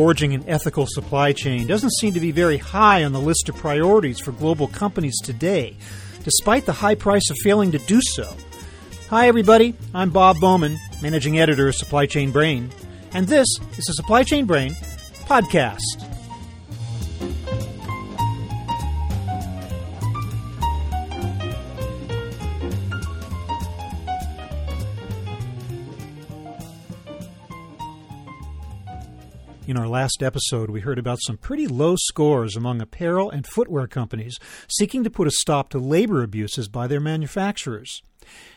forging an ethical supply chain doesn't seem to be very high on the list of priorities for global companies today, despite the high price of failing to do so. Hi, everybody. I'm Bob Bowman, managing editor of Supply Chain Brain, and this is the Supply Chain Brain podcast. In our last episode, we heard about some pretty low scores among apparel and footwear companies seeking to put a stop to labor abuses by their manufacturers.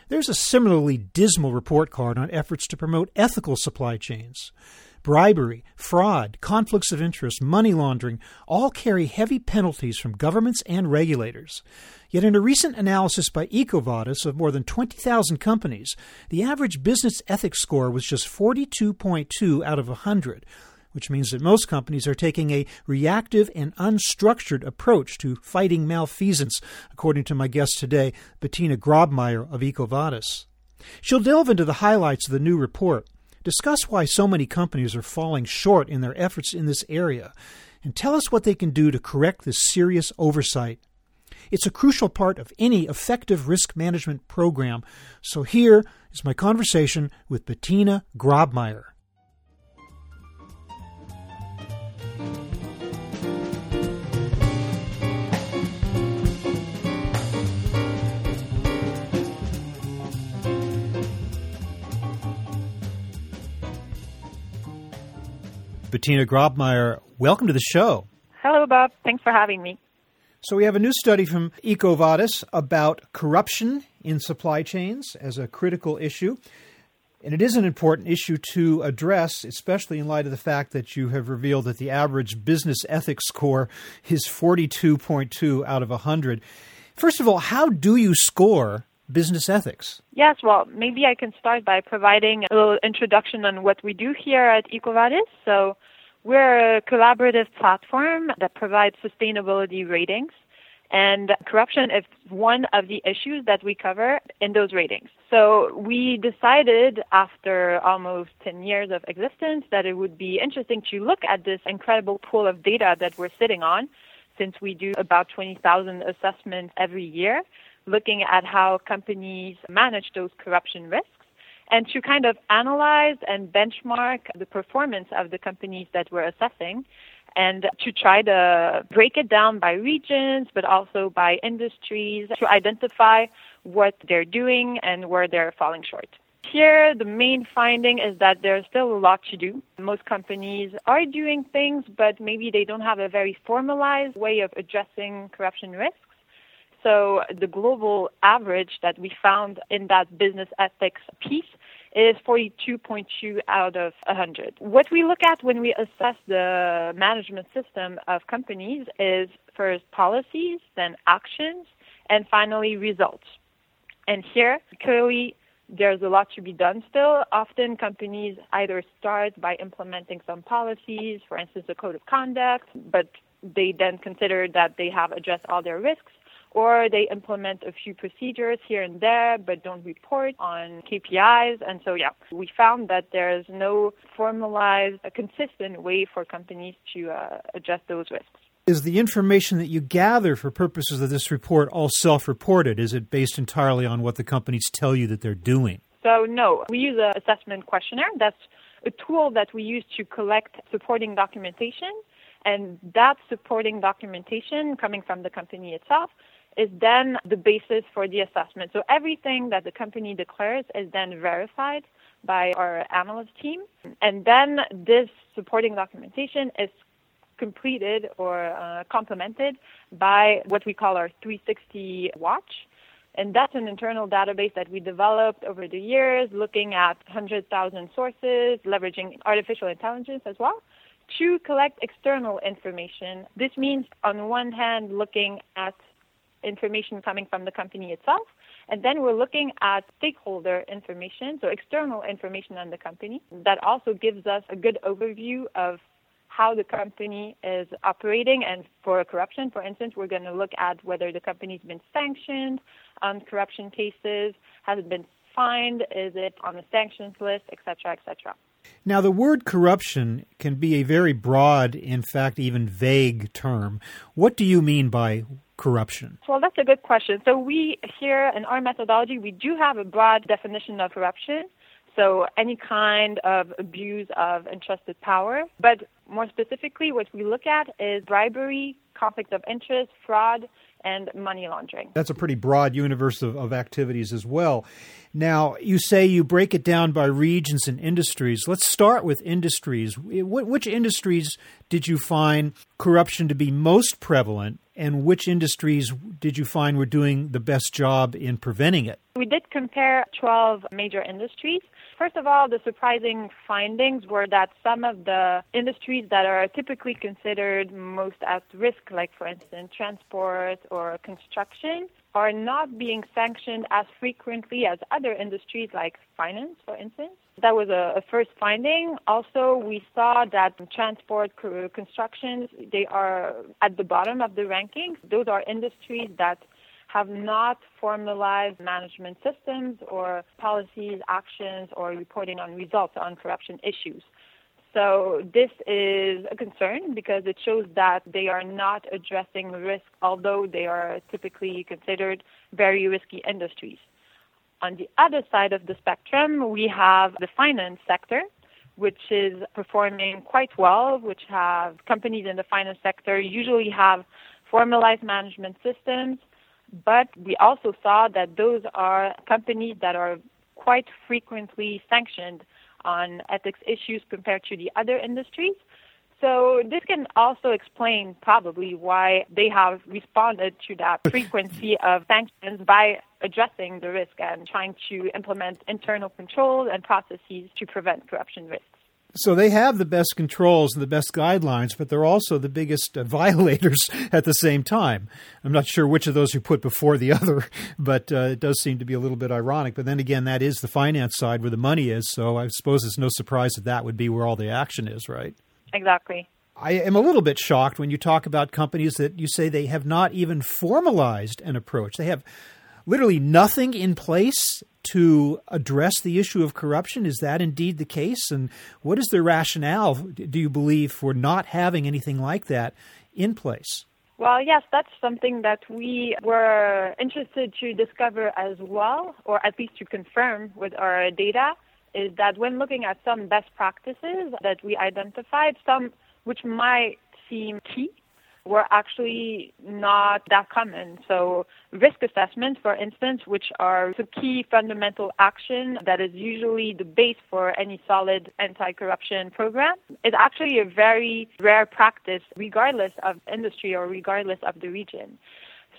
There's a similarly dismal report card on efforts to promote ethical supply chains. Bribery, fraud, conflicts of interest, money laundering all carry heavy penalties from governments and regulators. Yet, in a recent analysis by EcoVadis of more than 20,000 companies, the average business ethics score was just 42.2 out of 100, which means that most companies are taking a reactive and unstructured approach to fighting malfeasance, according to my guest today, Bettina Grabmaier of EcoVadis. She'll delve into the highlights of the new report, discuss why so many companies are falling short in their efforts in this area, and tell us what they can do to correct this serious oversight. It's a crucial part of any effective risk management program, so here is my conversation with Bettina Grabmaier. Bettina Grabmaier, welcome to the show. Hello, Bob. Thanks for having me. So, we have a new study from EcoVadis about corruption in supply chains as a critical issue. And it is an important issue to address, especially in light of the fact that you have revealed that the average business ethics score is 42.2 out of 100. First of all, how do you score business ethics? Yes, well, maybe I can start by providing a little introduction on what we do here at EcoVadis. So, we're a collaborative platform that provides sustainability ratings, and corruption is one of the issues that we cover in those ratings. So, we decided after almost 10 years of existence that it would be interesting to look at this incredible pool of data that we're sitting on since we do about 20,000 assessments every year looking at how companies manage those corruption risks and to kind of analyze and benchmark the performance of the companies that we're assessing and to try to break it down by regions but also by industries to identify what they're doing and where they're falling short. Here, the main finding is that there's still a lot to do. Most companies are doing things, but maybe they don't have a very formalized way of addressing corruption risks. So the global average that we found in that business ethics piece is 42.2 out of 100. What we look at when we assess the management system of companies is first policies, then actions, and finally results. And here, clearly, there's a lot to be done still. Often companies either start by implementing some policies, for instance, a code of conduct, but they then consider that they have addressed all their risks or they implement a few procedures here and there but don't report on KPIs. And so, yeah, we found that there's no formalized, a consistent way for companies to uh, address those risks. Is the information that you gather for purposes of this report all self reported? Is it based entirely on what the companies tell you that they're doing? So, no. We use an assessment questionnaire. That's a tool that we use to collect supporting documentation. And that supporting documentation coming from the company itself is then the basis for the assessment. So everything that the company declares is then verified by our analyst team. And then this supporting documentation is completed or uh, complemented by what we call our 360 watch. And that's an internal database that we developed over the years, looking at 100,000 sources, leveraging artificial intelligence as well to collect external information. This means, on one hand, looking at information coming from the company itself. And then we're looking at stakeholder information, so external information on the company that also gives us a good overview of how the company is operating. And for corruption, for instance, we're going to look at whether the company's been sanctioned on corruption cases, has it been fined, is it on the sanctions list, etc., etc. Now, the word corruption can be a very broad, in fact, even vague term. What do you mean by corruption? Well, that's a good question. So, we here in our methodology, we do have a broad definition of corruption. So, any kind of abuse of entrusted power. But more specifically, what we look at is bribery, conflict of interest, fraud, and money laundering. That's a pretty broad universe of, of activities as well. Now, you say you break it down by regions and industries. Let's start with industries. Which industries did you find corruption to be most prevalent, and which industries did you find were doing the best job in preventing it? We did compare 12 major industries. First of all, the surprising findings were that some of the industries that are typically considered most at risk, like for instance transport or construction, are not being sanctioned as frequently as other industries like finance, for instance. That was a, a first finding. Also, we saw that transport, construction, they are at the bottom of the rankings. Those are industries that have not formalized management systems or policies, actions, or reporting on results on corruption issues. So this is a concern because it shows that they are not addressing risk, although they are typically considered very risky industries. On the other side of the spectrum, we have the finance sector, which is performing quite well, which have companies in the finance sector usually have formalized management systems, but we also saw that those are companies that are quite frequently sanctioned on ethics issues compared to the other industries. So this can also explain probably why they have responded to that frequency of sanctions by addressing the risk and trying to implement internal controls and processes to prevent corruption risks. So they have the best controls and the best guidelines, but they're also the biggest uh, violators at the same time. I'm not sure which of those you put before the other, but uh, it does seem to be a little bit ironic. But then again, that is the finance side where the money is, so I suppose it's no surprise that that would be where all the action is, right? Exactly. I am a little bit shocked when you talk about companies that you say they have not even formalized an approach. They have literally nothing in place to address the issue of corruption? Is that indeed the case? And what is the rationale, do you believe, for not having anything like that in place? Well, yes, that's something that we were interested to discover as well, or at least to confirm with our data, is that when looking at some best practices that we identified, some which might seem key were actually not that common. So risk assessments, for instance, which are the key fundamental action that is usually the base for any solid anti-corruption program, is actually a very rare practice regardless of industry or regardless of the region.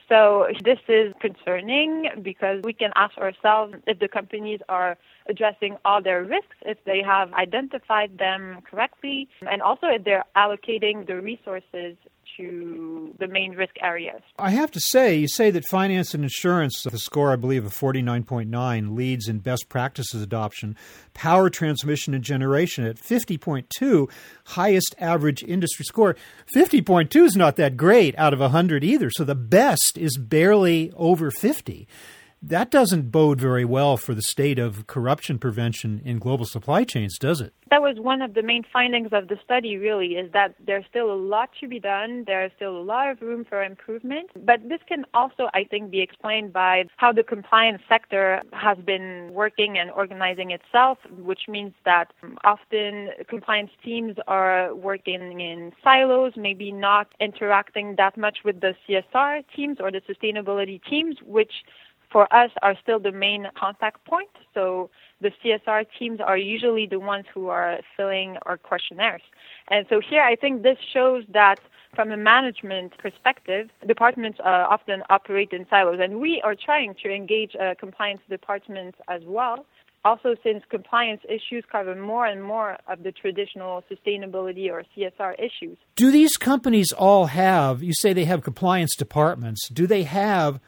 So this is concerning because we can ask ourselves if the companies are addressing all their risks, if they have identified them correctly, and also if they're allocating the resources to the main risk areas. I have to say, you say that finance and insurance, the score I believe of 49.9, leads in best practices adoption. Power transmission and generation at 50.2, highest average industry score. 50.2 is not that great out of 100 either, so the best is barely over 50 that doesn't bode very well for the state of corruption prevention in global supply chains, does it? That was one of the main findings of the study, really, is that there's still a lot to be done. There's still a lot of room for improvement. But this can also, I think, be explained by how the compliance sector has been working and organizing itself, which means that often compliance teams are working in silos, maybe not interacting that much with the CSR teams or the sustainability teams, which for us are still the main contact point. So the CSR teams are usually the ones who are filling our questionnaires. And so here I think this shows that from a management perspective, departments uh, often operate in silos. And we are trying to engage uh, compliance departments as well. Also, since compliance issues cover more and more of the traditional sustainability or CSR issues. Do these companies all have, you say they have compliance departments, do they have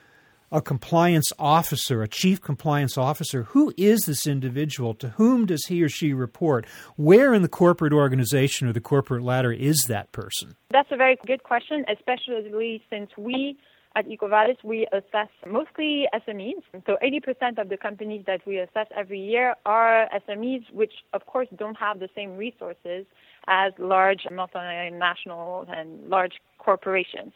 a compliance officer, a chief compliance officer. Who is this individual? To whom does he or she report? Where in the corporate organization or the corporate ladder is that person? That's a very good question, especially since we at EcoVadis, we assess mostly SMEs. So 80% of the companies that we assess every year are SMEs, which of course don't have the same resources as large multinationals and large corporations.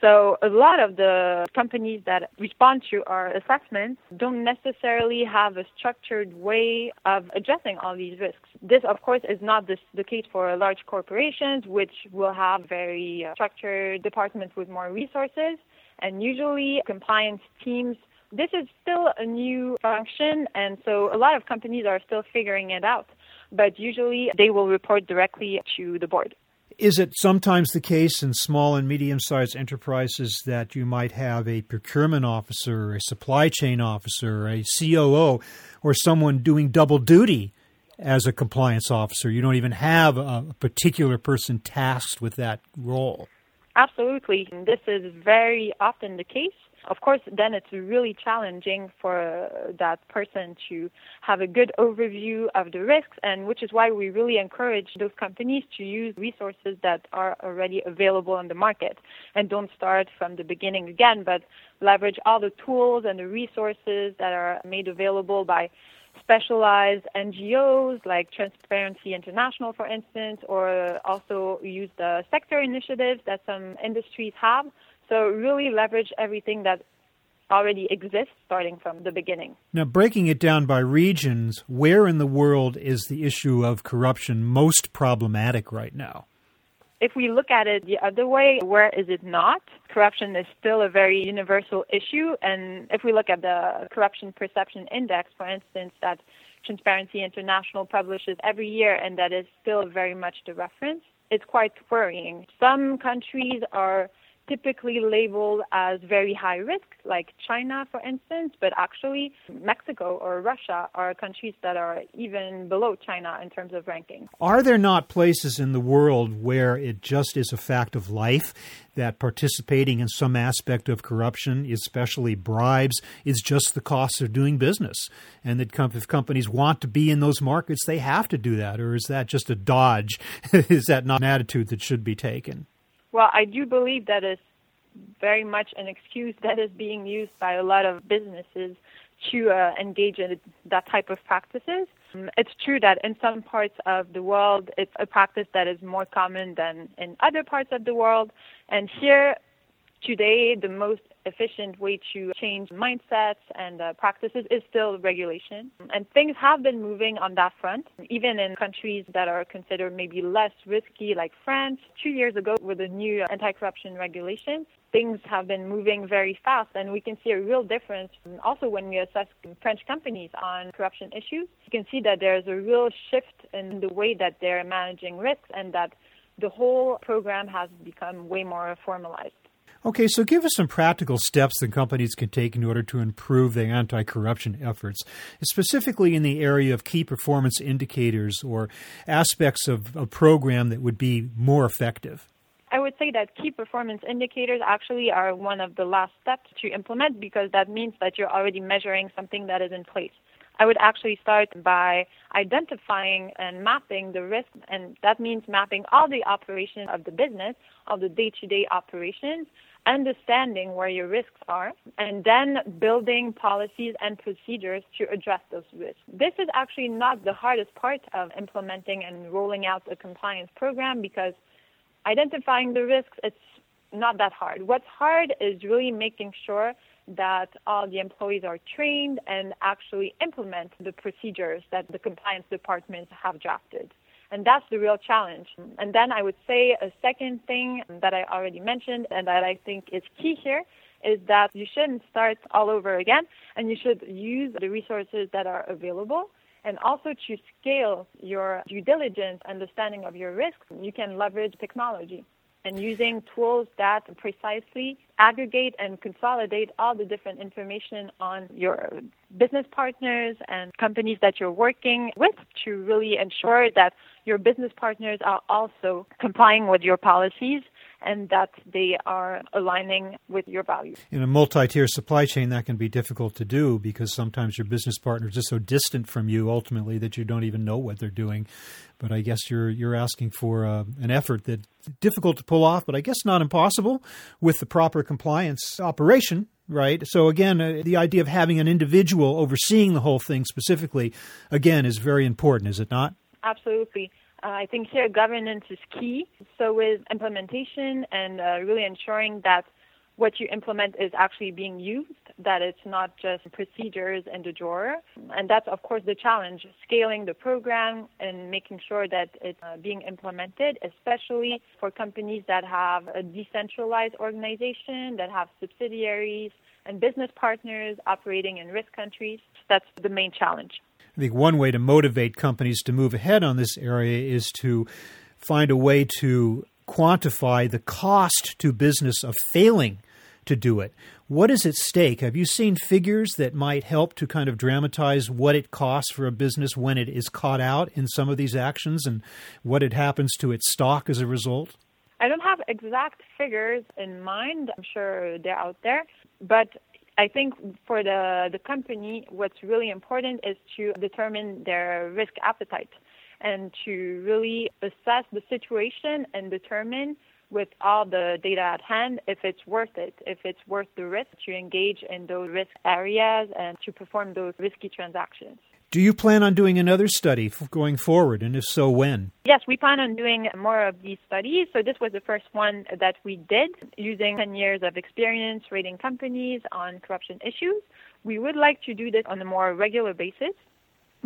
So a lot of the companies that respond to our assessments don't necessarily have a structured way of addressing all these risks. This, of course, is not this, the case for large corporations, which will have very uh, structured departments with more resources. And usually compliance teams this is still a new function, and so a lot of companies are still figuring it out. But usually they will report directly to the board. Is it sometimes the case in small and medium sized enterprises that you might have a procurement officer, a supply chain officer, a COO, or someone doing double duty as a compliance officer? You don't even have a particular person tasked with that role. Absolutely. This is very often the case. Of course, then it's really challenging for uh, that person to have a good overview of the risks, and which is why we really encourage those companies to use resources that are already available on the market. And don't start from the beginning again, but leverage all the tools and the resources that are made available by specialized NGOs like Transparency International, for instance, or also use the sector initiatives that some industries have so really leverage everything that already exists starting from the beginning. Now, breaking it down by regions, where in the world is the issue of corruption most problematic right now? If we look at it the other way, where is it not? Corruption is still a very universal issue. And if we look at the Corruption Perception Index, for instance, that Transparency International publishes every year, and that is still very much the reference, it's quite worrying. Some countries are typically labeled as very high risk, like China, for instance, but actually Mexico or Russia are countries that are even below China in terms of ranking. Are there not places in the world where it just is a fact of life that participating in some aspect of corruption, especially bribes, is just the cost of doing business? And that if companies want to be in those markets, they have to do that? Or is that just a dodge? is that not an attitude that should be taken? Well, I do believe that is very much an excuse that is being used by a lot of businesses to uh, engage in that type of practices. Um, it's true that in some parts of the world, it's a practice that is more common than in other parts of the world. And here, today, the most efficient way to change mindsets and uh, practices is still regulation. And things have been moving on that front, even in countries that are considered maybe less risky, like France. Two years ago, with the new anti corruption regulations, things have been moving very fast, and we can see a real difference. Also, when we assess French companies on corruption issues, you can see that there's a real shift in the way that they're managing risks and that the whole program has become way more formalized. Okay, so give us some practical steps that companies can take in order to improve their anti corruption efforts, specifically in the area of key performance indicators or aspects of a program that would be more effective. I would say that key performance indicators actually are one of the last steps to implement because that means that you're already measuring something that is in place. I would actually start by identifying and mapping the risk, and that means mapping all the operations of the business, all the day to day operations, understanding where your risks are, and then building policies and procedures to address those risks. This is actually not the hardest part of implementing and rolling out a compliance program because identifying the risks, it's not that hard. What's hard is really making sure that all the employees are trained and actually implement the procedures that the compliance departments have drafted. And that's the real challenge. And then I would say a second thing that I already mentioned and that I think is key here is that you shouldn't start all over again and you should use the resources that are available and also to scale your due diligence understanding of your risks, you can leverage technology and using tools that precisely aggregate and consolidate all the different information on your business partners and companies that you're working with to really ensure that your business partners are also complying with your policies and that they are aligning with your values. In a multi tier supply chain, that can be difficult to do because sometimes your business partners are so distant from you ultimately that you don't even know what they're doing. But I guess you're you're asking for uh, an effort that's difficult to pull off, but I guess not impossible with the proper compliance operation, right? So again, uh, the idea of having an individual overseeing the whole thing specifically, again, is very important, is it not? Absolutely. Uh, I think here governance is key. So with implementation and uh, really ensuring that what you implement is actually being used, that it's not just procedures in the drawer. And that's, of course, the challenge, scaling the program and making sure that it's uh, being implemented, especially for companies that have a decentralized organization, that have subsidiaries and business partners operating in risk countries. That's the main challenge. I think one way to motivate companies to move ahead on this area is to find a way to quantify the cost to business of failing to do it. What is at stake? Have you seen figures that might help to kind of dramatize what it costs for a business when it is caught out in some of these actions and what it happens to its stock as a result? I don't have exact figures in mind. I'm sure they're out there, but I think for the the company, what's really important is to determine their risk appetite and to really assess the situation and determine with all the data at hand if it's worth it, if it's worth the risk to engage in those risk areas and to perform those risky transactions. Do you plan on doing another study going forward, and if so, when? Yes, we plan on doing more of these studies. So, this was the first one that we did using 10 years of experience rating companies on corruption issues. We would like to do this on a more regular basis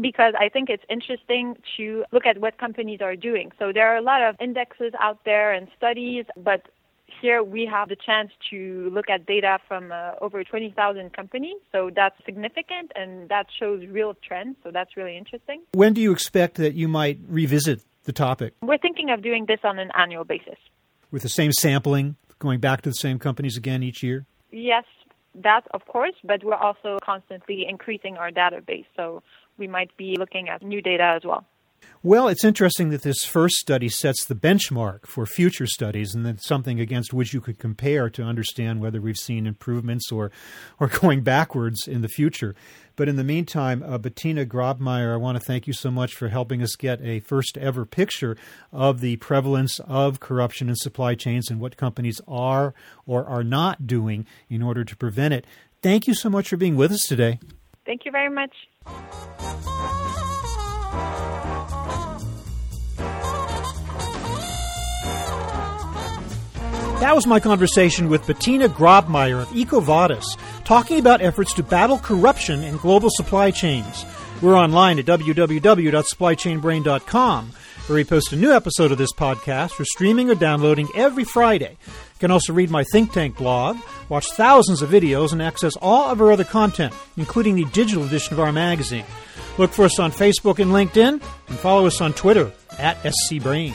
because I think it's interesting to look at what companies are doing. So there are a lot of indexes out there and studies, but here we have the chance to look at data from uh, over 20,000 companies. So that's significant and that shows real trends. So that's really interesting. When do you expect that you might revisit the topic? We're thinking of doing this on an annual basis. With the same sampling, going back to the same companies again each year? Yes, that of course, but we're also constantly increasing our database. So we might be looking at new data as well. Well, it's interesting that this first study sets the benchmark for future studies and that's something against which you could compare to understand whether we've seen improvements or, or going backwards in the future. But in the meantime, uh, Bettina Grabmaier, I want to thank you so much for helping us get a first ever picture of the prevalence of corruption in supply chains and what companies are or are not doing in order to prevent it. Thank you so much for being with us today. Thank you very much. That was my conversation with Bettina Grabmaier of EcoVadis, talking about efforts to battle corruption in global supply chains. We're online at www.supplychainbrain.com, where we post a new episode of this podcast for streaming or downloading every Friday. You can also read my think tank blog, watch thousands of videos, and access all of our other content, including the digital edition of our magazine. Look for us on Facebook and LinkedIn, and follow us on Twitter at SCBrain.